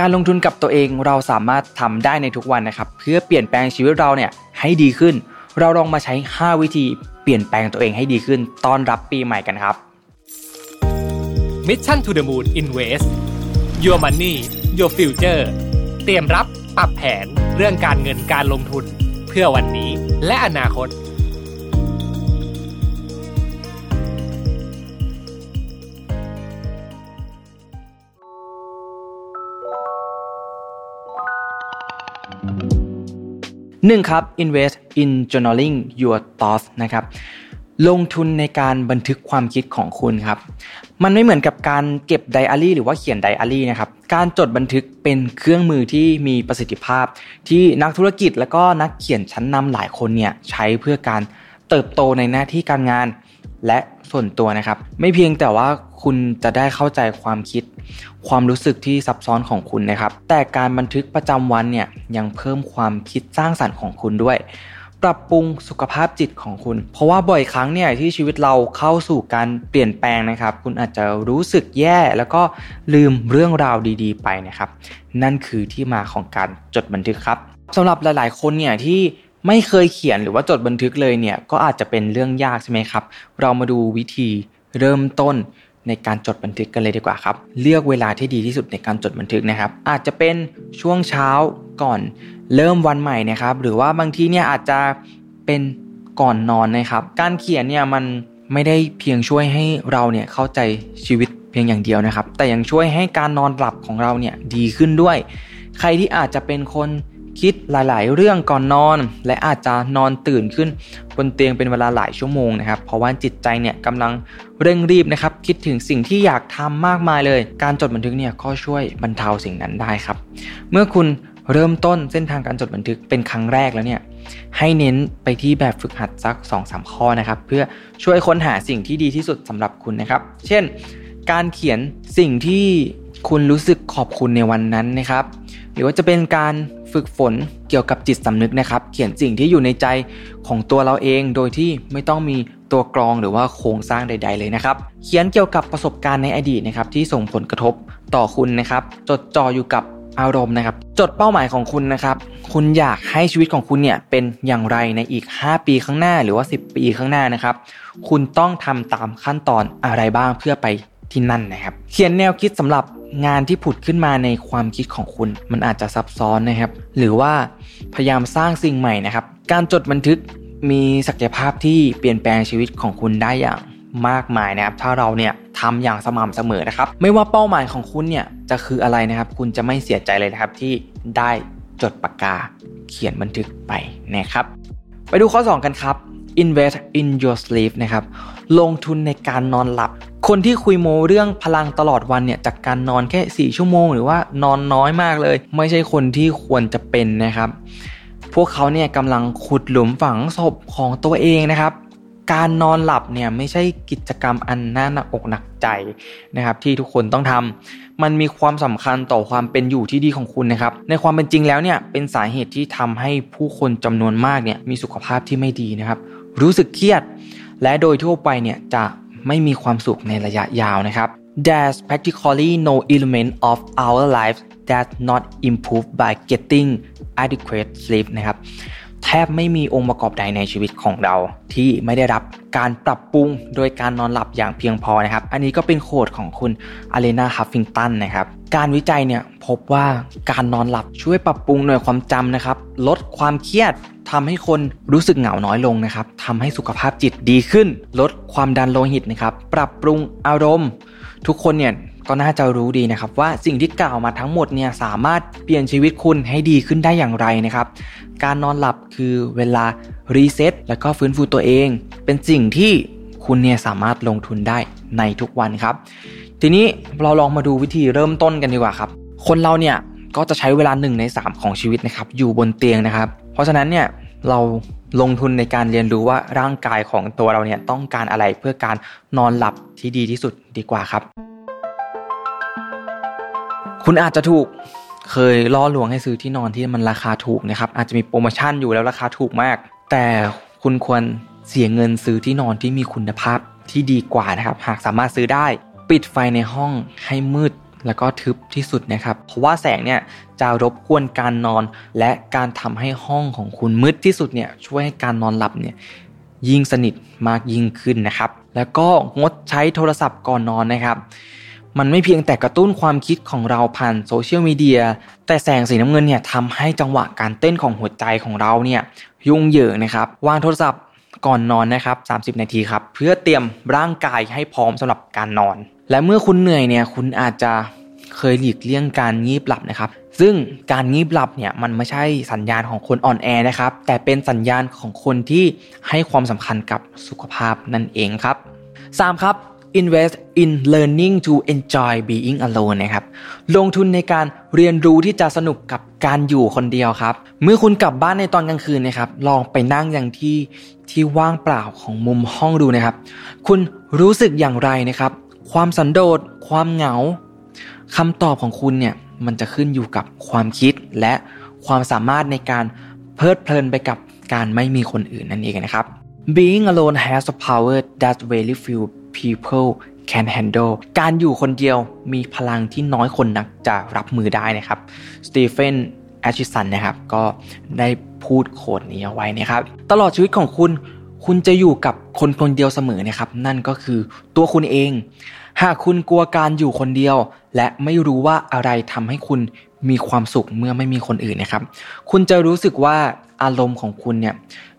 การลงทุนกับตัวเองเราสามารถทำได้ในทุกวันนะครับ เพื่อเปลี่ยนแปลงชีวิตเราเนี่ยให้ดีขึ้น เราลองมาใช้ 5 วิธีเปลี่ยนแปลงตัวเองให้ดีขึ้นต้อนรับปีใหม่กันครับ Mission to the Moon Invest Your Money Your Future เตรียมรับปรับแผนเรื่องการเงินการลงทุน เพื่อวันนี้และอนาคต หนึ่งครับ invest in journaling your thoughts นะครับลงทุนในการบันทึกความคิดของคุณครับ มันไม่เหมือนกับการเก็บไดอารี่หรือว่าเขียนไดอารี่นะครับ การจดบันทึกเป็นเครื่องมือที่มีประสิทธิภาพ ที่นักธุรกิจและก็นักเขียนชั้นนำหลายคนเนี่ยใช้เพื่อการเติบโตในหน้าที่การงาน และส่วนตัวนะครับ ไม่เพียงแต่ว่าคุณจะได้เข้าใจความคิด ความรู้สึกที่ซับซ้อนของคุณนะครับ แต่การบันทึกประจำวันเนี่ยยังเพิ่มความคิดสร้างสรรค์ของคุณด้วย ปรับปรุงสุขภาพจิตของคุณ เพราะว่าบ่อยครั้งเนี่ยที่ชีวิตเราเข้าสู่การเปลี่ยนแปลงนะครับ คุณอาจจะรู้สึกแย่แล้วก็ลืมเรื่องราวดีๆ ไปนะครับ นั่นคือที่มาของการจดบันทึกครับสำหรับหลาย ๆ คนเนี่ยที่ ไม่เคยเขียนหรือว่าจดบันทึกเลยเนี่ยก็อาจจะเป็นเรื่องยากใช่ไหมครับ เรามาดูวิธีเริ่มต้นในการจดบันทึกกันเลยดีกว่าครับ เลือกเวลาที่ดีที่สุดในการจดบันทึกนะครับ อาจจะเป็นช่วงเช้าก่อนเริ่มวันใหม่นะครับ หรือว่าบางทีเนี่ยอาจจะเป็นก่อนนอนนะครับ การเขียนเนี่ยมันไม่ได้เพียงช่วยให้เราเนี่ยเข้าใจชีวิตเพียงอย่างเดียวนะครับ แต่ยังช่วยให้การนอนหลับของเราเนี่ยดีขึ้นด้วย ใครที่อาจจะเป็นคน คิดหลาย ๆ เรื่องก่อนนอน และอาจจะนอนตื่นขึ้นบนเตียงเป็นเวลาหลายชั่วโมงนะครับ เพราะว่าจิตใจเนี่ยกำลังเร่งรีบนะครับ คิดถึงสิ่งที่อยากทำมากมายเลย การจดบันทึกเนี่ยก็ช่วยบรรเทาสิ่งนั้นได้ครับ เมื่อคุณเริ่มต้นเส้นทางการจดบันทึกเป็นครั้งแรกแล้วเนี่ยให้เน้นไปที่แบบฝึกหัดสัก2อสข้อนะครับ เพื่อช่วยค้นหาสิ่งที่ดีที่สุดสำหรับคุณนะครับ เช่น การเขียนสิ่งที่คุณรู้สึกขอบคุณในวันนั้นนะครับ หรือว่าจะเป็นการ ฝึกฝนเกี่ยวกับจิตสำนึกนะครับ เขียนสิ่งที่อยู่ในใจของตัวเราเอง โดยที่ไม่ต้องมีตัวกรองหรือว่าโครงสร้างใด ๆ เลยนะครับ เขียนเกี่ยวกับประสบการณ์ในอดีตนะครับที่ส่งผลกระทบต่อคุณนะครับ จดจ่ออยู่กับอารมณ์นะครับ จดเป้าหมายของคุณนะครับ คุณอยากให้ชีวิตของคุณเนี่ยเป็นอย่างไรในอีก 5 ปีข้างหน้าหรือว่า 10 ปีข้างหน้านะครับ คุณต้องทำตามขั้นตอนอะไรบ้างเพื่อไป ที่นั่นนะครับ เขียนแนวคิดสำหรับงานที่ผุดขึ้นมาในความคิดของคุณ มันอาจจะซับซ้อนนะครับ หรือว่าพยายามสร้างสิ่งใหม่นะครับ การจดบันทึกมีศักยภาพที่เปลี่ยนแปลงชีวิตของคุณได้อย่างมากมายนะครับ ถ้าเราเนี่ยทำอย่างสม่ำเสมอนะครับ ไม่ว่าเป้าหมายของคุณเนี่ยจะคืออะไรนะครับ คุณจะไม่เสียใจเลยนะครับที่ได้จดปากกาเขียนบันทึกไปนะครับ ไปดูข้อ 2 กันครับ invest in your sleep นะครับ ลงทุนในการนอนหลับ คนที่คุยโมเรื่องพลังตลอดวันเนี่ยจากการนอนแค่ 4 ชั่วโมง หรือว่านอนน้อยมากเลย ไม่ใช่คนที่ควรจะเป็นนะครับ พวกเขาเนี่ยกำลังขุดหลุมฝังศพของตัวเองนะครับ การนอนหลับเนี่ยไม่ใช่กิจกรรมอันน่าหนักอกหนักใจนะครับที่ทุกคนต้องทำมันมีความสำคัญต่อความเป็นอยู่ที่ดีของคุณนะครับ ในความเป็นจริงแล้วเนี่ยเป็นสาเหตุที่ทำให้ผู้คนจำนวนมากเนี่ยมีสุขภาพที่ไม่ดีนะครับ รู้สึกเครียด และโดยทั่วไปเนี่ยจะ ไม่มีความสุขในระยะยาวนะครับ There's practically no element of our life that not improved by getting adequate sleep นะครับแทบไม่มีองค์ประกอบใดในชีวิตของเรา ที่ไม่ได้รับการปรับปรุงโดยการนอนหลับอย่างเพียงพอนะครับ อันนี้ก็เป็นโคดของคุณอเลนาฮัฟฟิงตันนะครับ การวิจัยเนี่ยพบว่าการนอนหลับช่วยปรับปรุงหน่วยความจำนะครับ ลดความเครียด ทำให้คนรู้สึกเหงาน้อยลงนะครับทำให้สุขภาพจิตดีขึ้น ลดความดันโลหิตนะครับ ปรับปรุงอารมณ์ ทุกคนเนี่ยก็น่าจะรู้ดีนะครับว่าสิ่งที่กล่าวมาทั้งหมดเนี่ยสามารถเปลี่ยนชีวิตคุณให้ดีขึ้นได้อย่างไรนะครับ การนอนหลับคือเวลารีเซ็ตแล้วก็ฟื้นฟูตัวเอง เป็นสิ่งที่คุณเนี่ยสามารถลงทุนได้ในทุกวันครับ ทีนี้เราลองมาดูวิธีเริ่มต้นกันดีกว่าครับ คนเราเนี่ยก็จะใช้เวลา1ใน 3 ของชีวิตนะครับอยู่บนเตียงนะครับ เพราะฉะนั้นเนี่ย เราลงทุนในการเรียนรู้ว่าร่างกายของตัวเราเนี่ยต้องการอะไรเพื่อการนอนหลับที่ดีที่สุดดีกว่าครับ คุณอาจจะถูกเคยล่อลวงให้ซื้อที่นอนที่มันราคาถูกนะครับ อาจจะมีโปรโมชั่นอยู่แล้วราคาถูกมาก แต่คุณควรเสียเงินซื้อที่นอนที่มีคุณภาพที่ดีกว่านะครับ หากสามารถซื้อได้ ปิดไฟในห้องให้มืด แล้วก็ทึบที่สุดนะครับเพราะว่าแสงเนี่ยจะรบกวนการนอน และการทำให้ห้องของคุณมืดที่สุดเนี่ยช่วยให้การนอนหลับเนี่ยยิ่งสนิทมากยิ่งขึ้นนะครับ แล้วก็งดใช้โทรศัพท์ก่อนนอนนะครับ มันไม่เพียงแต่กระตุ้นความคิดของเราผ่านโซเชียลมีเดียแต่แสงสีน้ำเงินเนี่ยทำให้จังหวะการเต้นของหัวใจของเราเนี่ยยุ่งเหยิงนะครับ วางโทรศัพท์ ก่อนนอนนะครับ 30 นาทีครับ เพื่อเตรียมร่างกายให้พร้อมสำหรับการนอน และเมื่อคุณเหนื่อยเนี่ยคุณอาจจะเคยหลีกเลี่ยงการงีบหลับนะครับ ซึ่งการงีบหลับเนี่ยมันไม่ใช่สัญญาณของคนอ่อนแอนะครับ แต่เป็นสัญญาณของคนที่ให้ความสำคัญกับสุขภาพนั่นเองครับ 3. ครับ invest in learning to enjoy being alone นะครับ ลงทุนในการเรียนรู้ที่จะสนุกกับการอยู่คนเดียวครับ เมื่อคุณกลับบ้านในตอนกลางคืนนะครับ ลองไปนั่งอย่างที่ที่ว่างเปล่าของมุมห้องดูนะครับ คุณรู้สึกอย่างไรนะครับ ความสันโดษ ความเหงา คำตอบของคุณเนี่ย มันจะขึ้นอยู่กับความคิดและความสามารถในการเพลิดเพลินไปกับการไม่มีคนอื่นนั่นเองนะครับ Being alone has a power that very few people can handle การอยู่คนเดียวมีพลังที่น้อยคนนักจะรับมือได้นะครับสตีเฟนแอชิสันนะครับก็ได้พูดโคดนี้เอาไว้นะครับ ตลอดชีวิตของคุณ คุณจะอยู่กับคนคนเดียวเสมอนะครับ นั่นก็คือตัวคุณเอง หากคุณกลัวการอยู่คนเดียว และไม่รู้ว่าอะไรทำให้คุณมีความสุขเมื่อไม่มีคนอื่นนะครับ คุณจะรู้สึกว่าอารมณ์ของคุณเนี่ย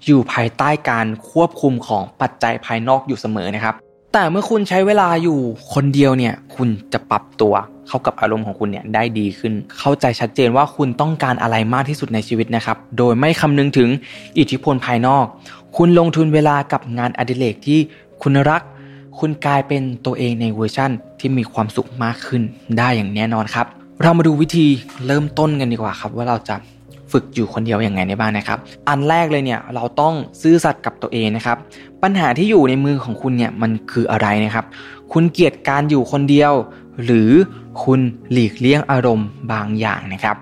อยู่ภายใต้การควบคุมของปัจจัยภายนอกอยู่เสมอนะครับ แต่เมื่อคุณใช้เวลาอยู่คนเดียวเนี่ย คุณจะปรับตัวเข้ากับอารมณ์ของคุณเนี่ยได้ดีขึ้น เข้าใจชัดเจนว่าคุณต้องการอะไรมากที่สุดในชีวิตนะครับ โดยไม่คำนึงถึงอิทธิพลภายนอก คุณลงทุนเวลากับงานอดิเรกที่คุณรัก คุณกลายเป็นตัวเองในเวอร์ชั่นที่มีความสุขมากขึ้นได้อย่างแน่นอนครับ เรามาดูวิธีเริ่มต้นกันดีกว่าครับ ว่าเราจะ ฝึกอยู่คนเดียวอย่างไงในบ้านนะครับ อันแรกเลยเนี่ยเราต้องซื่อสัตย์กับตัวเองนะครับ ปัญหาที่อยู่ในมือของคุณเนี่ยมันคืออะไรนะครับ คุณเกลียดการอยู่คนเดียว หรือคุณหลีกเลี่ยงอารมณ์บางอย่างนะครับ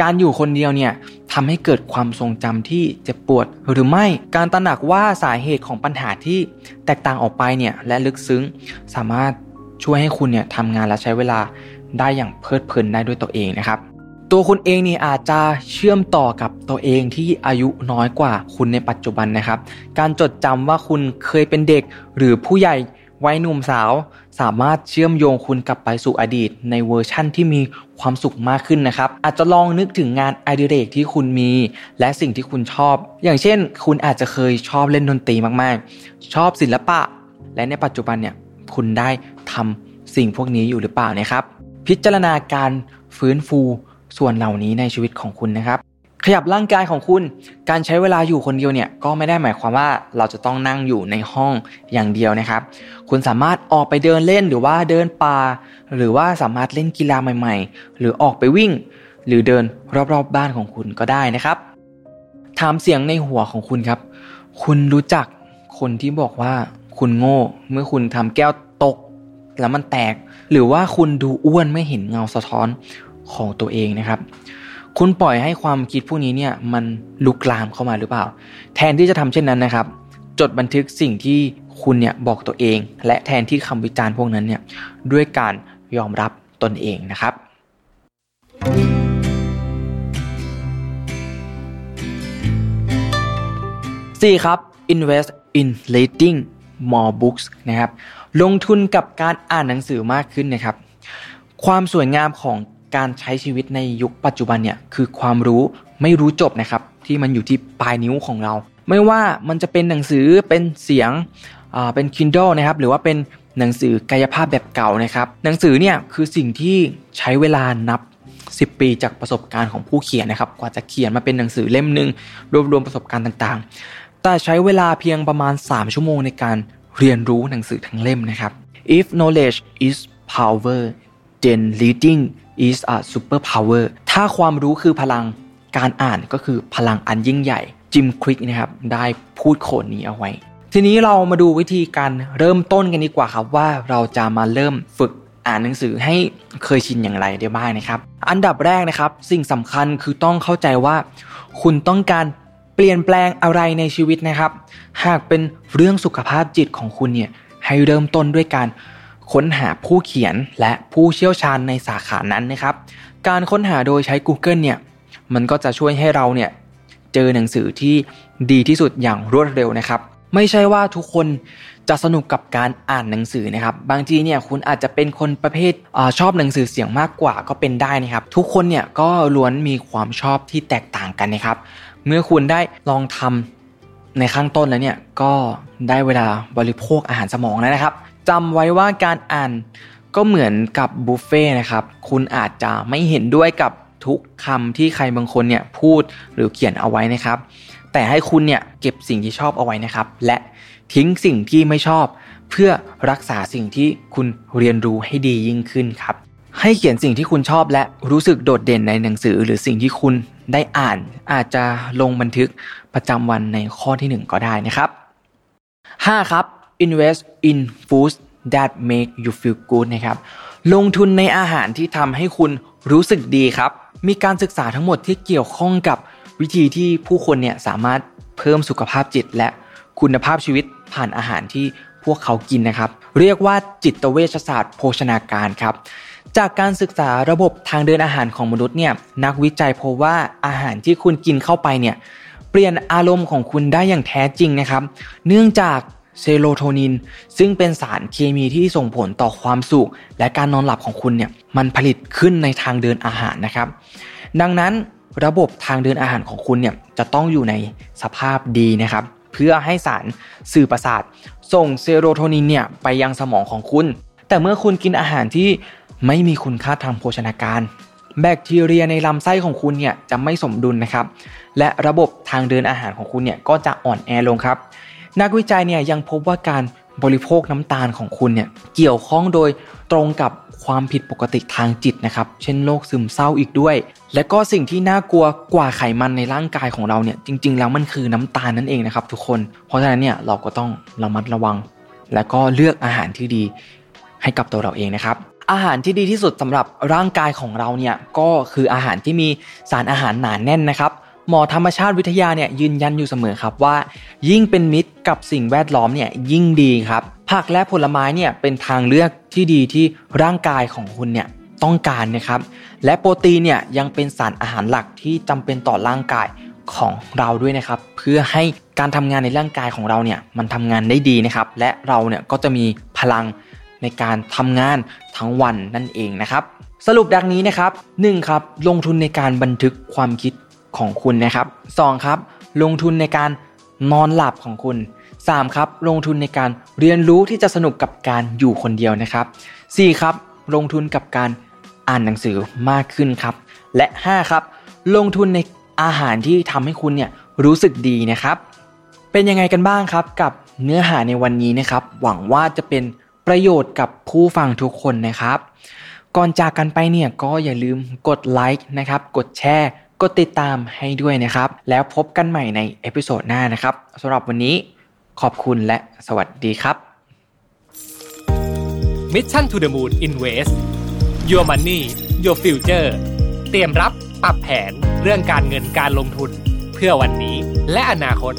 การอยู่คนเดียวเนี่ยทำให้เกิดความทรงจำที่เจ็บปวดหรือไม่การตระหนักว่าสาเหตุของปัญหาที่แตกต่างออกไปเนี่ยและลึกซึ้งสามารถช่วยให้คุณเนี่ยทำงานและใช้เวลาได้อย่างเพลิดเพลินได้ด้วยตัวเองนะครับ ตัวคุณเองนี่อาจจะเชื่อมต่อกับตัวเองที่อายุน้อยกว่าคุณในปัจจุบันนะครับ การจดจำว่าคุณเคยเป็นเด็กหรือผู้ใหญ่วัยหนุ่มสาว สามารถเชื่อมโยงคุณกลับไปสู่อดีต ในเวอร์ชั่นที่มีความสุขมากขึ้นนะครับ อาจจะลองนึกถึงงานอดิเรกที่คุณมี และสิ่งที่คุณชอบ อย่างเช่น คุณอาจจะเคยชอบเล่นดนตรีมากๆ ชอบศิลปะ และในปัจจุบันเนี่ยคุณได้ทำสิ่งพวกนี้อยู่หรือเปล่านะครับ พิจารณาการฟื้นฟู ส่วนเหล่านี้ในชีวิตของคุณนะครับ ขยับร่างกายของคุณ การใช้เวลาอยู่คนเดียวเนี่ยก็ไม่ได้หมายความว่าเราจะต้องนั่งอยู่ในห้องอย่างเดียวนะครับ คุณสามารถออกไปเดินเล่นหรือว่าเดินป่า หรือว่าสามารถเล่นกีฬาใหม่ๆ หรือออกไปวิ่ง หรือเดินรอบๆบบ้านของคุณก็ได้นะครับ ถามเสียงในหัวของคุณครับ คุณรู้จักคนที่บอกว่าคุณโง่เมื่อคุณทำแก้วตกแล้วมันแตก หรือว่าคุณดูอ้วนไม่เห็นเงาสะท้อน ของตัวเองนะครับ คุณปล่อยให้ความคิดพวกนี้เนี่ยมันลุกลามเข้ามาหรือเปล่า แทนที่จะทำเช่นนั้นนะครับ จดบันทึกสิ่งที่คุณเนี่ยบอกตัวเอง และแทนที่คำวิจารณ์พวกนั้นเนี่ยด้วยการยอมรับตนเองนะครับ 4. ครับ invest in reading more books นะครับ ลงทุนกับการอ่านหนังสือมากขึ้นนะครับ ความสวยงามของ การใช้ชีวิตในยุคปัจจุบันเนี่ยคือความรู้ไม่รู้จบนะครับที่มันอยู่ที่ปลายนิ้วของเรา ไม่ว่ามันจะเป็นหนังสือเป็นเสียงเป็น Kindle นะครับหรือว่าเป็นหนังสือกายภาพแบบเก่านะครับ หนังสือเนี่ยคือสิ่งที่ใช้เวลานับ 10 ปีจากประสบการณ์ของผู้เขียนนะครับ กว่าจะเขียนมาเป็นหนังสือเล่มหนึ่งรวบรวมประสบการณ์ต่างๆ แต่ใช้เวลาเพียงประมาณ 3 ชั่วโมงในการเรียนรู้หนังสือทั้งเล่มนะครับ if knowledge is power then reading is a super power ถ้าความรู้คือพลังการอ่านก็คือพลังอันยิ่งใหญ่ จิมคริกนะครับได้พูดโคดนี้เอาไว้ ทีนี้เรามาดูวิธีการเริ่มต้นกันดีกว่าครับว่าเราจะมาเริ่มฝึกอ่านหนังสือให้เคยชินอย่างไรได้บ้างนะครับ อันดับแรกนะครับ สิ่งสำคัญคือต้องเข้าใจว่า คุณต้องการเปลี่ยนแปลงอะไรในชีวิตนะครับ หากเป็นเรื่องสุขภาพจิตของคุณเนี่ยให้เริ่มต้นด้วยการ ค้นหาผู้เขียนและผู้เชี่ยวชาญในสาขานั้นนะครับ การค้นหาโดยใช้ Google เนี่ยมันก็จะช่วยให้เราเนี่ยเจอหนังสือที่ดีที่สุดอย่างรวดเร็วนะครับ ไม่ใช่ว่าทุกคนจะสนุกกับการอ่านหนังสือนะครับ บางทีเนี่ยคุณอาจจะเป็นคนประเภทอชอบหนังสือเสียงมากกว่าก็เป็นได้นะครับ ทุกคนเนี่ยก็ล้วนมีความชอบที่แตกต่างกันนะครับ เมื่อคุณได้ลองทำในข้างต้นแล้วเนี่ยก็ได้เวลาบริโภคอาหารสมองแล้วนะครับ จำไว้ว่าการอ่านก็เหมือนกับบุฟเฟ่นะครับ คุณอาจจะไม่เห็นด้วยกับทุกคำที่ใครบางคนเนี่ยพูดหรือเขียนเอาไว้นะครับ แต่ให้คุณเนี่ยเก็บสิ่งที่ชอบเอาไว้นะครับ และทิ้งสิ่งที่ไม่ชอบ เพื่อรักษาสิ่งที่คุณเรียนรู้ให้ดียิ่งขึ้นครับ ให้เขียนสิ่งที่คุณชอบและรู้สึกโดดเด่นในหนังสือ หรือสิ่งที่คุณได้อ่าน อาจจะลงบันทึกประจำวันในข้อที่ 1 ก็ได้นะครับ 5. ครับ invest in foods that make you feel good นะครับ ลงทุนในอาหารที่ทำให้คุณรู้สึกดีครับ มีการศึกษาทั้งหมดที่เกี่ยวข้องกับวิธีที่ผู้คนเนี่ยสามารถเพิ่มสุขภาพจิตและคุณภาพชีวิตผ่านอาหารที่พวกเขากินนะครับ เรียกว่าจิตเวชศาสตร์โภชนาการครับ จากการศึกษาระบบทางเดินอาหารของมนุษย์เนี่ยนักวิจัยพบว่าอาหารที่คุณกินเข้าไปเนี่ยเปลี่ยนอารมณ์ของคุณได้อย่างแท้จริงนะครับ เนื่องจาก เซโรโทนิน ซึ่งเป็นสารเคมีที่ส่งผลต่อความสุข และการนอนหลับของคุณเนี่ยมันผลิตขึ้นในทางเดินอาหารนะครับ ดังนั้นระบบทางเดินอาหารของคุณเนี่ยจะต้องอยู่ในสภาพดีนะครับ เพื่อให้สารสื่อประสาท ส่งเซโรโทนินเนี่ยไปยังสมองของคุณ แต่เมื่อคุณกินอาหารที่ไม่มีคุณค่าทางโภชนาการ แบคทีเรียในลำไส้ของคุณเนี่ยจะไม่สมดุลนะครับ และระบบทางเดินอาหารของคุณเนี่ยก็จะอ่อนแอลงครับ นักวิจัยเนี่ยยังพบว่าการบริโภคน้ำตาลของคุณเนี่ยเกี่ยวข้องโดยตรงกับความผิดปกติทางจิตนะครับ เช่นโรคซึมเศร้าอีกด้วย และก็สิ่งที่น่ากลัวกว่าไขมันในร่างกายของเราเนี่ยจริง ๆ แล้วมันคือน้ำตาลนั่นเองนะครับทุกคน เพราะฉะนั้นเนี่ยเราก็ต้องระมัดระวัง และก็เลือกอาหารที่ดีให้กับตัวเราเองนะครับ อาหารที่ดีที่สุดสำหรับร่างกายของเราเนี่ยก็คืออาหารที่มีสารอาหารหนานแน่นนะครับ หมอธรรมชาติวิทยาเนี่ยยืนยันอยู่เสมอครับว่า ยิ่งเป็นมิตรกับสิ่งแวดล้อมเนี่ยยิ่งดีครับผักและผลไม้เนี่ยเป็นทางเลือกที่ดีที่ร่างกายของคุณเนี่ยต้องการนะครับและโปรตีนเนี่ยยังเป็นสารอาหารหลักที่จำเป็นต่อร่างกายของเราด้วยนะครับ เพื่อให้การทำงานในร่างกายของเราเนี่ยมันทำงานได้ดีนะครับ และเราเนี่ยก็จะมีพลังในการทำงานทั้งวันนั่นเองนะครับ สรุปดังนี้นะครับ 1 ครับลงทุนในการบันทึกความคิด ของคุณนะครับ 2. ครับ ลงทุนในการนอนหลับของคุณ 3. ครับ ลงทุนในการเรียนรู้ที่จะสนุกกับการอยู่คนเดียวนะครับ 4. ครับ ลงทุนกับการอ่านหนังสือมากขึ้นครับ และ 5. ครับ ลงทุนในอาหารที่ทำให้คุณเนี่ยรู้สึกดีนะครับ เป็นยังไงกันบ้างครับกับเนื้อหาในวันนี้นะครับ หวังว่าจะเป็นประโยชน์กับผู้ฟังทุกคนนะครับ ก่อนจากกันไปเนี่ยก็อย่าลืมกดไลค์นะครับ กดแชร์ กดติดตามให้ด้วยนะครับ แล้วพบกันใหม่ใน episode หน้านะครับสำหรับวันนี้ขอบคุณและสวัสดีครับ Mission to the Moon Invest Your Money Your Future เตรียมรับปรับแผนเรื่องการเงินการลงทุนเพื่อวันนี้และอนาคต